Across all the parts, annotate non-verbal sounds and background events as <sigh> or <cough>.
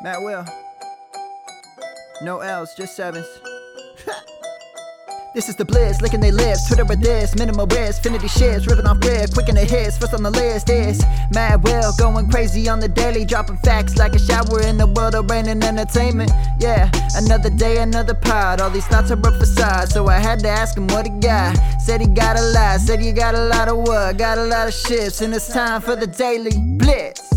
Matt Will. No L's, just sevens. This is the bliss, licking their lips, Twitter with this, minimal risk, finity shits, ripping off grid, quick in the hits, first on the list is Mad Will, going crazy on the daily, dropping facts like a shower in the world of rain and entertainment. Yeah, another day, another pod, all these thoughts are a facade, so I had to ask him what he got. Said he got a lot, said he got a lot of what, got a lot of shifts, and it's time for the daily blitz.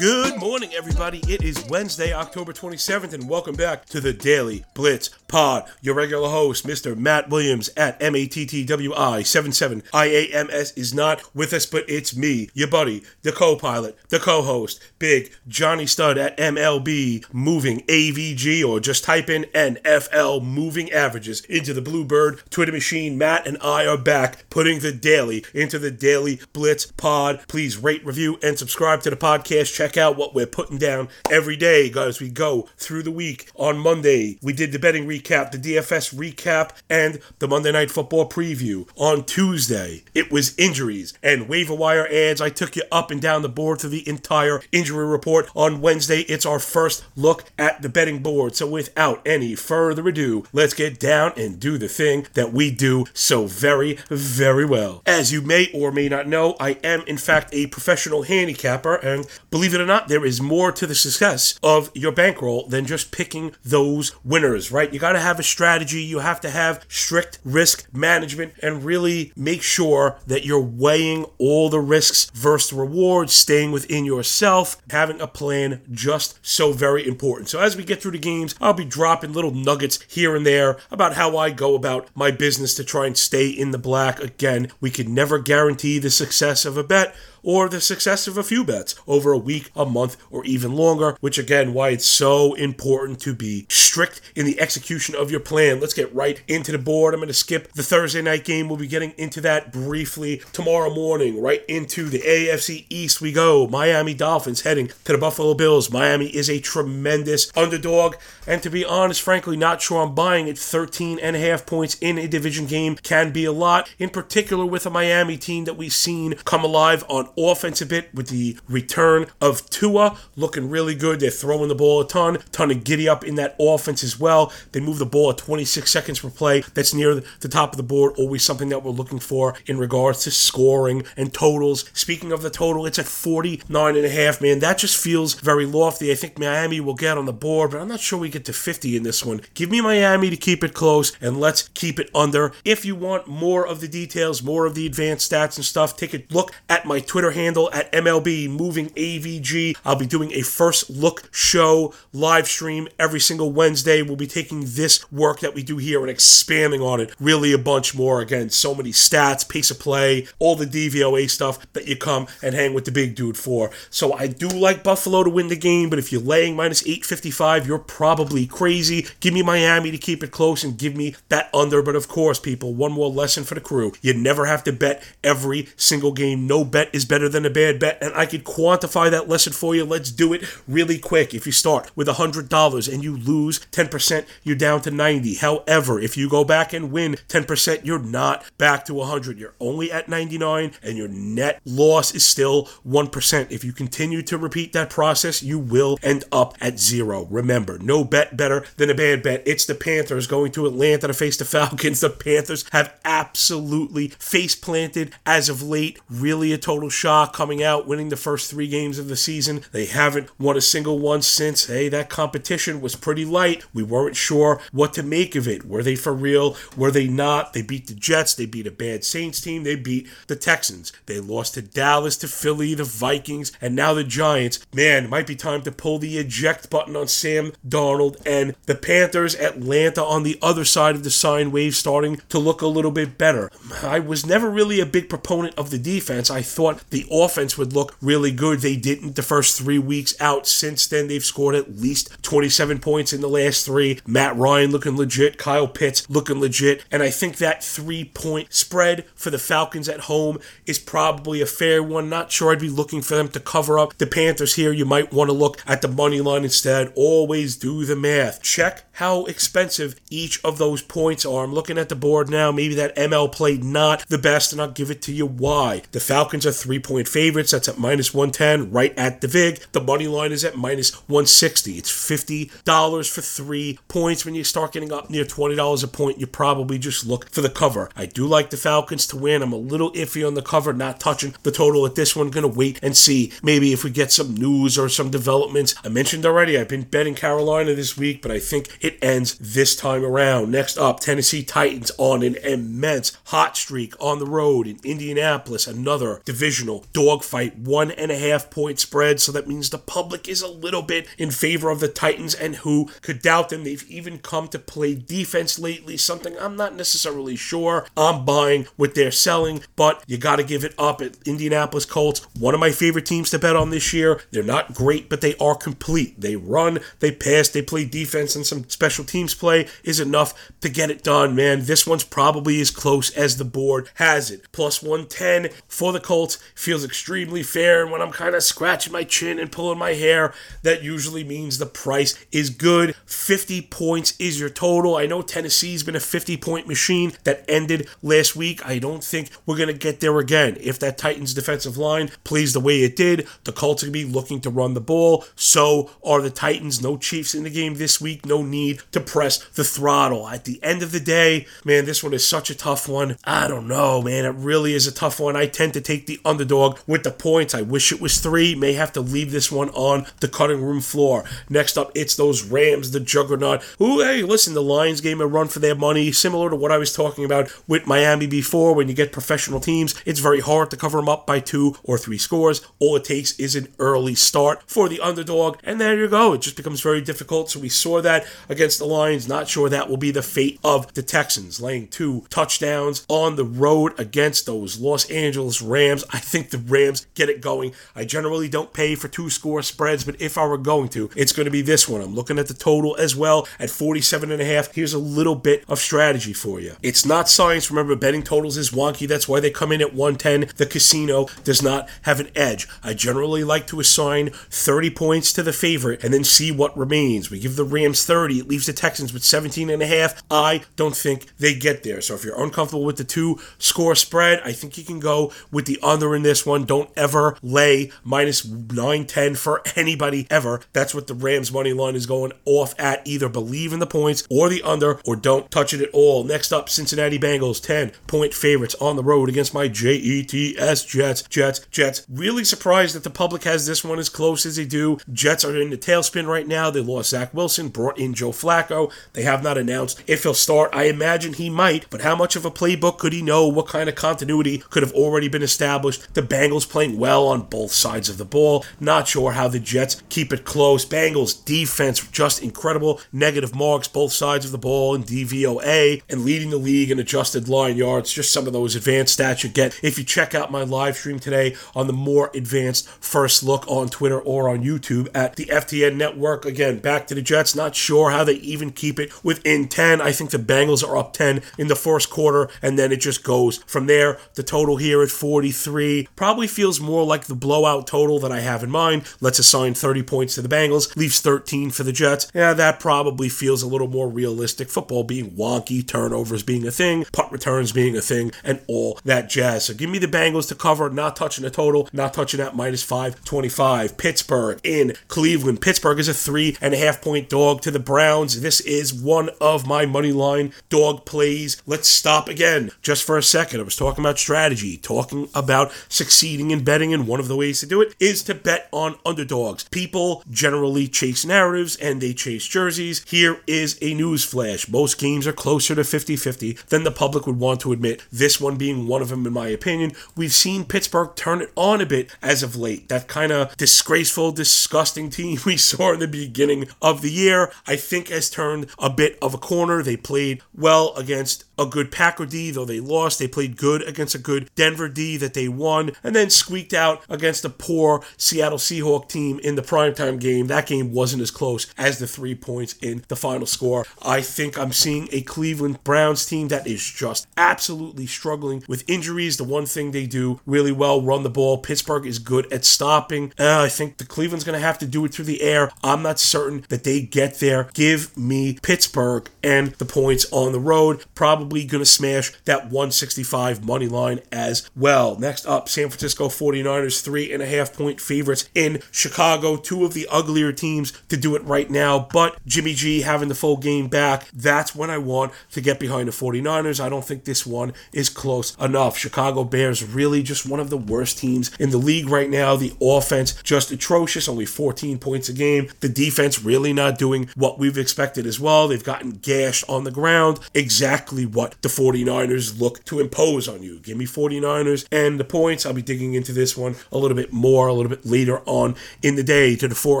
Good morning, everybody. It is Wednesday, October 27th, and welcome back to the Daily Blitz Pod. Your regular host, Mr. Matt Williams at MATTWI77 IAMS, is not with us, but it's me, your buddy, the co pilot, the co host, Big Johnny Stud at MLB Moving AVG, or just type in NFL Moving Averages into the Bluebird Twitter machine. Matt and I are back putting the daily into the Daily Blitz Pod. Please rate, review, and subscribe to the podcast. Check out what we're putting down every day, guys. We go through the week. On Monday, we did the betting recap, the DFS recap, and the Monday Night Football preview. On Tuesday, it was injuries and waiver wire ads. I took you up and down the board through the entire injury report. On Wednesday, it's our first look at the betting board. So without any further ado, let's get down and do the thing that we do so very, very well. As you may or may not know, I am in fact a professional handicapper, and believe it or not, there is more to the success of your bankroll than just picking those winners, right? You got to have a strategy, you have to have strict risk management, and really make sure that you're weighing all the risks versus rewards, staying within yourself, having a plan just so very important. So, as we get through the games, I'll be dropping little nuggets here and there about how I go about my business to try and stay in the black. Again, we can never guarantee the success of a bet or the success of a few bets over a week, a month, or even longer, which again, why it's so important to be strict in the execution of your plan. Let's get right into the board. I'm going to skip the Thursday night game. We'll be getting into that briefly tomorrow morning. Right into the AFC East we go. Miami Dolphins heading to the Buffalo Bills. Miami is a tremendous underdog, and to be honest, frankly, not sure I'm buying it. 13 and a half points in a division game can be a lot, in particular with a Miami team that we've seen come alive on offense a bit with the return of Tua looking really good. They're throwing the ball a ton, ton of giddy up in that offense as well. They move the ball at 26 seconds per play. That's near the top of the board. Always something that we're looking for in regards to scoring and totals. Speaking of the total, it's at 49 and a half, man. That just feels very lofty. I think Miami will get on the board, but I'm not sure we get to 50 in this one. Give me Miami to keep it close and let's keep it under. If you want more of the details, more of the advanced stats and stuff, take a look at my Twitter handle at MLB Moving AVG. I'll be doing a first look show live stream every single Wednesday. We'll be taking this work that we do here and expanding on it really a bunch more. Again, so many stats, pace of play, all the DVOA stuff that you come and hang with the big dude for. So I do like Buffalo to win the game, but if you're laying minus 855, you're probably crazy. Give me Miami to keep it close and give me that under. But of course, people, one more lesson for the crew. You never have to bet every single game. No bet is better than a bad bet, and I could quantify that lesson for you. Let's do it really quick. If you start with $100 and you lose 10%, you're down to 90. However, if you go back and win 10%, you're not back to 100. You're only at 99 and your net loss is still 1%. If you continue to repeat that process, you will end up at zero. Remember, no bet better than a bad bet. It's the Panthers going to Atlanta to face the Falcons. The Panthers have absolutely face planted as of late. Really a total shock coming out, winning the first three games of the season. They haven't won a single one since. Hey, that competition was pretty light. We weren't sure what to make of it. Were they for real? Were they not? They beat the Jets. They beat a bad Saints team. They beat the Texans. They lost to Dallas, to Philly, the Vikings, and now the Giants. Man, it might be time to pull the eject button on Sam Darnold and the Panthers. Atlanta on the other side of the sine wave starting to look a little bit better. I was never really a big proponent of the defense. I thought the offense would look really good. They didn't the first three weeks out. Since then, they've scored at least 27 points in the last three. Matt Ryan looking legit. Kyle Pitts looking legit. And I think that three point spread for the Falcons at home is probably a fair one. Not sure I'd be looking for them to cover up the Panthers here. You might want to look at the money line instead. Always do the math. Check how expensive each of those points are. I'm looking at the board now. Maybe that ML played not the best, and I'll give it to you why. The Falcons are three point favorites. That's at minus 110, right at the VIG. The money line is at minus 160. It's $50 for three points. When you start getting up near $20 a point, you probably just look for the cover. I do like the Falcons to win. I'm a little iffy on the cover, not touching the total at this one. Gonna wait and see maybe if we get some news or some developments. I mentioned already, I've been betting Carolina this week, but I think it ends this time around. Next up, Tennessee Titans on an immense hot streak on the road in Indianapolis, another divisional dogfight, one and a half point spread. So that means the public is a little bit in favor of the Titans, and who could doubt them? They've even come to play defense lately, something I'm not necessarily sure I'm buying what they're selling, but you got to give it up at Indianapolis Colts. One of my favorite teams to bet on this year. They're not great, but they are complete. They run, they pass, they play defense, and some special teams play is enough to get it done, man. This one's probably as close as the board has it. Plus 110 for the Colts feels extremely fair. And when I'm kind of scratching my chin and pulling my hair, that usually means the price is good. 50 points is your total. I know Tennessee's been a 50 point machine that ended last week. I don't think we're going to get there again. If that Titans defensive line plays the way it did, the Colts are going to be looking to run the ball. So are the Titans. No Chiefs in the game this week. No need to press the throttle. At the end of the day, man, this one is such a tough one. I don't know, man. It really is a tough one. I tend to take the underdog with the points. I wish it was three. May have to leave this one on the cutting room floor. Next up, it's those Rams, the juggernaut, who, hey, listen, the Lions game a run for their money, similar to what I was talking about with Miami before. When you get professional teams, it's very hard to cover them up by two or three scores. All it takes is an early start for the underdog, and there you go. It just becomes very difficult. So we saw that against the Lions. Not sure that will be the fate of the Texans, laying two touchdowns on the road against those Los Angeles Rams. I think the Rams get it going. I generally don't pay for two score spreads, but if I were going to, it's going to be this one. I'm looking at the total as well at 47 and a half. Here's a little bit of strategy for you. It's not science. Remember, betting totals is wonky. That's why they come in at 110. The casino does not have an edge. I generally like to assign 30 points to the favorite and then see what remains. We give the Rams 30. It leaves the Texans with 17 and a half. I don't think they get there. So if you're uncomfortable with the two score spread, I think you can go with the under in this one. Don't ever lay minus 910 for anybody ever. That's what the Rams money line is going off at. Either believe in the points or the under or don't touch it at all. Next up, Cincinnati Bengals 10 point favorites on the road against my JETS Jets. Jets, Jets. Really surprised that the public has this one as close as they do. Jets are in the tailspin right now. They lost Zach Wilson, brought in Joe Flacco. They have not announced if he'll start. I imagine he might, but how much of a playbook could he know? What kind of continuity could have already been established? The Bengals playing well on both sides of the ball. Not sure how the Jets keep it close. Bengals defense just incredible. Negative marks both sides of the ball in DVOA and leading the league in adjusted line yards. Just some of those advanced stats you get if you check out my live stream today on the more advanced first look on Twitter or on YouTube at the FTN Network. Again, back to the Jets. Not sure how they even keep it within 10. I think the Bengals are up 10 in the first quarter, and then it just goes from there. The total here at 43 probably feels more like the blowout total that I have in mind. Let's assign 30 points to the Bengals, leaves 13 for the Jets. Yeah, that probably feels a little more realistic. Football being wonky, turnovers being a thing, punt returns being a thing, and all that jazz. So give me the Bengals to cover, not touching the total, not touching that minus 525. Pittsburgh in Cleveland. Pittsburgh is a three and a half point dog to the Browns. This is one of my money line dog plays. Let's stop again just for a second. I was talking about strategy, talking about succeeding in betting, and one of the ways to do it is to bet on underdogs. People generally chase narratives and they chase jerseys. Here is a news flash. Most games are closer to 50 50 than the public would want to admit. This one being one of them, in my opinion. We've seen Pittsburgh turn it on a bit as of late. That kind of disgraceful, disgusting team <laughs> we saw in the beginning of the year, I think has turned a bit of a corner. They played well against a good Packer D, though they lost. They played good against a good Denver D that they won, and then squeaked out against a poor Seattle Seahawk team in the primetime game. That game wasn't as close as the three points in the final score. I think I'm seeing a Cleveland Browns team that is just absolutely struggling with injuries. The one thing they do really well, run the ball. Pittsburgh is good at stopping. Uh, I think the Cleveland's going to have to do it through the air. I'm not certain that they get there. Give me Pittsburgh and the points on the road. Probably probably going to smash that 165 money line as well. Next up, San Francisco 49ers, three and a half point favorites in Chicago. Two of the uglier teams to do it right now, but Jimmy G having the full game back, that's when I want to get behind the 49ers. I don't think this one is close enough. Chicago Bears really just one of the worst teams in the league right now. The offense just atrocious, only 14 points a game. The defense really not doing what we've expected as well. They've gotten gashed on the ground. Exactly what the 49ers look to impose on you. Give me 49ers and the points. I'll be digging into this one a little bit more a little bit later on in the day. To the 4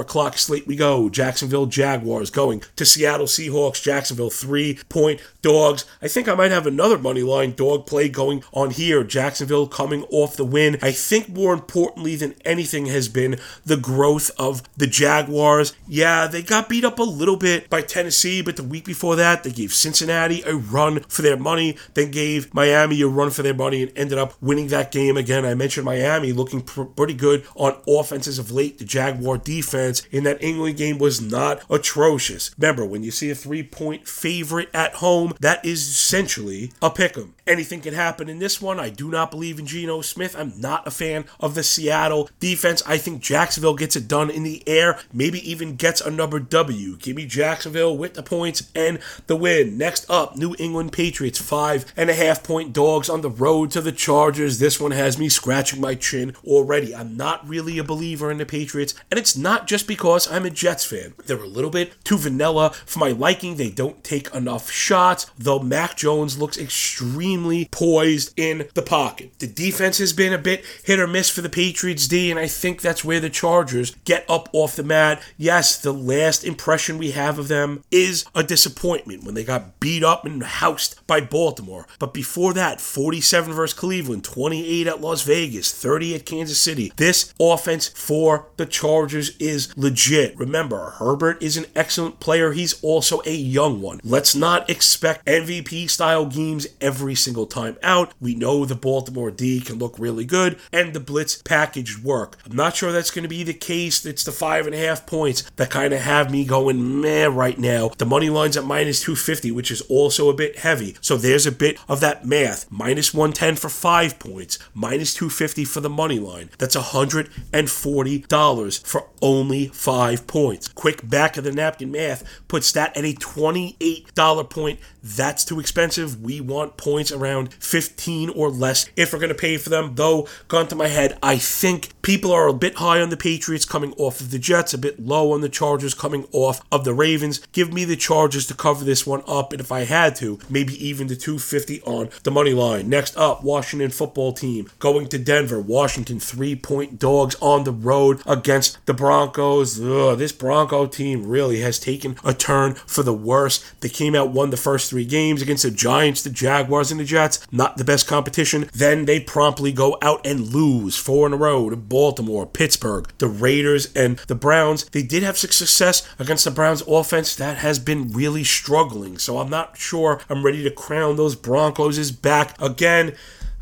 o'clock slate we go. Jacksonville Jaguars going to Seattle Seahawks. Jacksonville three point dogs. I think I might have another money line dog play going on here. Jacksonville coming off the win. I think more importantly than anything has been the growth of the Jaguars. Yeah, they got beat up a little bit by Tennessee, but the week before that, they gave Cincinnati a run for their money, then gave Miami a run for their money, and ended up winning that game again. I mentioned Miami looking pr- pretty good on offenses of late. The Jaguar defense in that England game was not atrocious. Remember, when you see a three point favorite at home, that is essentially a pick 'em. Anything can happen in this one. I do not believe in Geno Smith. I'm not a fan of the Seattle defense. I think Jacksonville gets it done in the air, maybe even gets a number W. Give me Jacksonville with the points and the win. Next up, New England Patriots, five and a half point dogs on the road to the Chargers. This one has me scratching my chin already. I'm not really a believer in the Patriots, and it's not just because I'm a Jets fan. They're a little bit too vanilla for my liking. They don't take enough shots, though Mac Jones looks extremely poised in the pocket. The defense has been a bit hit or miss for the Patriots D, and I think that's where the Chargers get up off the mat. Yes, the last impression we have of them is a disappointment when they got beat up and housed by Baltimore. But before that, 47 versus Cleveland, 28 at Las Vegas, 30 at Kansas City. This offense for the Chargers is legit. Remember, Herbert is an excellent player. He's also a young one. Let's not expect MVP style games every single time out. We know the Baltimore D can look really good and the blitz package work. I'm not sure that's going to be the case. It's the five and a half points that kind of have me going meh right now. The money line's at minus 250, which is also a bit heavy. So there's a bit of that math. Minus 110 for five points, minus 250 for the money line. That's $140 for only five points. Quick back of the napkin math puts that at a $28 point. That's too expensive. We want points around 15 or less if we're going to pay for them. Though, gone to my head, I think people are a bit high on the Patriots coming off of the Jets, a bit low on the Chargers coming off of the Ravens. Give me the Chargers to cover this one up, and if I had to, maybe even the 250 on the money line. Next up, Washington football team going to Denver. Washington three point dogs on the road against the Broncos. Ugh, this Bronco team really has taken a turn for the worse. They came out, won the first three games against the Giants, the Jaguars, and the Jets. Not the best competition. Then they promptly go out and lose four in a row Baltimore, Pittsburgh, the Raiders, and the Browns. They did have success against the Browns offense that has been really struggling. So I'm not sure I'm ready to crown those Broncos back again.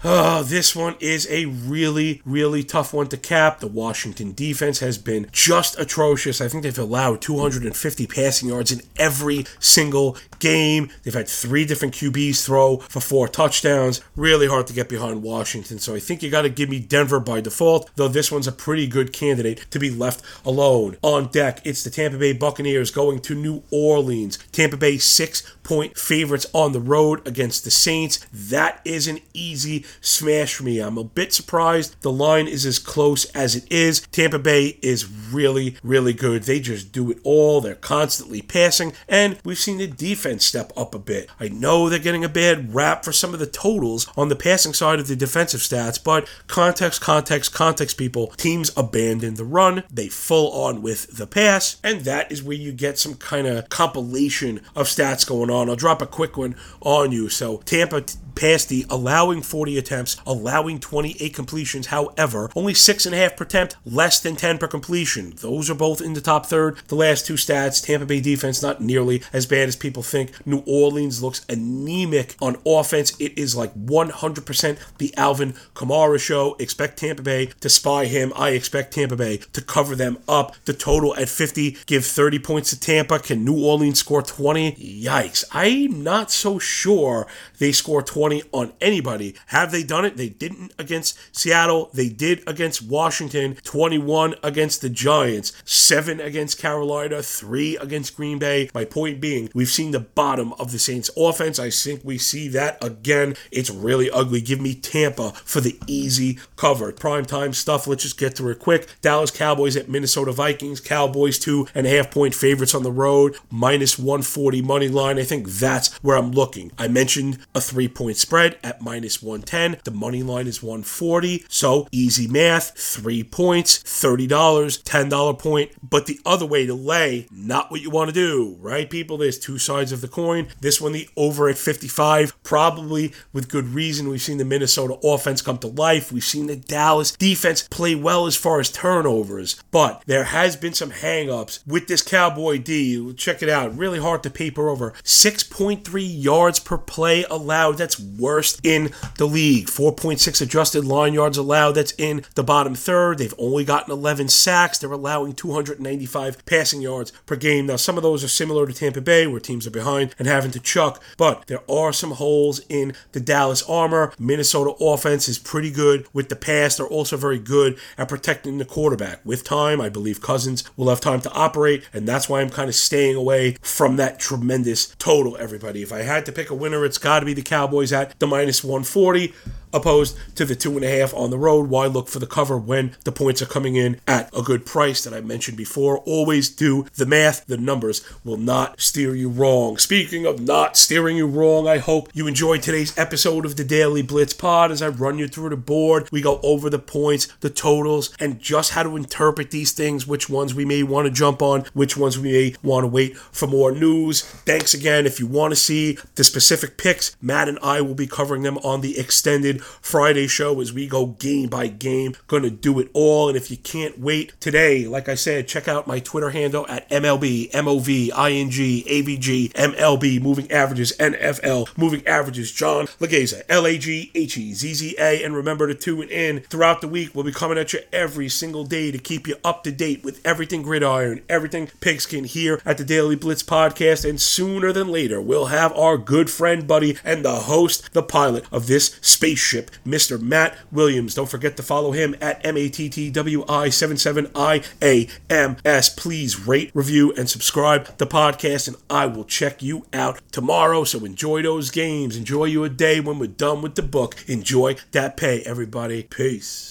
Oh, this one is a really, really tough one to cap. The Washington defense has been just atrocious. I think they've allowed 250 passing yards in every single game. They've had three different QBs throw for four touchdowns. Really hard to get behind Washington. So I think you got to give me Denver by default, though this one's a pretty good candidate to be left alone. On deck, it's the Tampa Bay Buccaneers going to New Orleans. Tampa Bay six point favorites on the road against the Saints. That is an easy smash me. I'm a bit surprised the line is as close as it is. Tampa Bay is really, really good. They just do it all. They're constantly passing, and we've seen the defense step up a bit. I know they're getting a bad rap for some of the totals on the passing side of the defensive stats, but context, context, context, people. Teams abandon the run, they full on with the pass, and that is where you get some kind of compilation of stats going on. I'll drop a quick one on you. So Tampa the allowing 40 attempts, allowing 28 completions. However, only six and a half per attempt, less than 10 per completion. Those are both in the top third. The last two stats, Tampa Bay defense not nearly as bad as people think. New Orleans looks anemic on offense. It is like 100% the Alvin Kamara show. Expect Tampa Bay to spy him. I expect Tampa Bay to cover them up. The total at 50, give 30 points to Tampa. Can New Orleans score 20? Yikes. I'm not so sure they score 20 on anybody. Have they done it? They didn't against Seattle. They did against Washington. 21 against the Giants. 7 against Carolina. 3 against Green Bay. My point being, we've seen the bottom of the Saints offense. I think we see that again. It's really ugly. Give me Tampa for the easy cover. Prime time stuff. Let's just get through it quick. Dallas Cowboys at Minnesota Vikings. Cowboys two and a half point favorites on the road. Minus 140 money line. I think that's where I'm looking. I mentioned a three point spread at minus 110. The money line is 140. So easy math. Three points, $30, $10 point. But the other way to lay, not what you want to do, right, people? There's two sides of the coin. This one, the over at 55, probably with good reason. We've seen the Minnesota offense come to life. We've seen the Dallas defense play well as far as turnovers. But there has been some hangups with this Cowboy D. Check it out. Really hard to paper over. 6.3 yards per play allowed. That's worst in the league. 4.6 adjusted line yards allowed. That's in the bottom third. They've only gotten 11 sacks. They're allowing 295 passing yards per game. Now, some of those are similar to Tampa Bay, where teams are behind and having to chuck, but there are some holes in the Dallas armor. Minnesota offense is pretty good with the pass. They're also very good at protecting the quarterback. With time, I believe Cousins will have time to operate, and that's why I'm kind of staying away from that tremendous total, everybody. If I had to pick a winner, it's got to be the Cowboys at the minus 140 opposed to the two and a half on the road. Why look for the cover when the points are coming in at a good price that I mentioned before? Always do the math. The numbers will not steer you wrong. Speaking of not steering you wrong, I hope you enjoyed today's episode of the Daily Blitz Pod as I run you through the board. We go over the points, the totals, and just how to interpret these things, which ones we may want to jump on, which ones we may want to wait for more news. Thanks again. If you want to see the specific picks, Matt and I will be covering them on the extended Friday show as we go game by game. Going to do it all. And if you can't wait today, like I said, check out my Twitter handle at MLB, MOV, ING, AVG, MLB, Moving Averages, NFL, Moving Averages, John Laghezza, L A G H E Z Z A. And remember to tune in throughout the week. We'll be coming at you every single day to keep you up to date with everything gridiron, everything pigskin here at the Daily Blitz podcast. And sooner than later, we'll have our good friend, buddy, and the host, the pilot of this spaceship Mr. Matt Williams. Don't forget to follow him at MATTWI77IAMS. Please rate, review, and subscribe to the podcast, and I will check you out tomorrow. So enjoy those games. Enjoy your day when we're done with the book. Enjoy that pay, everybody. Peace.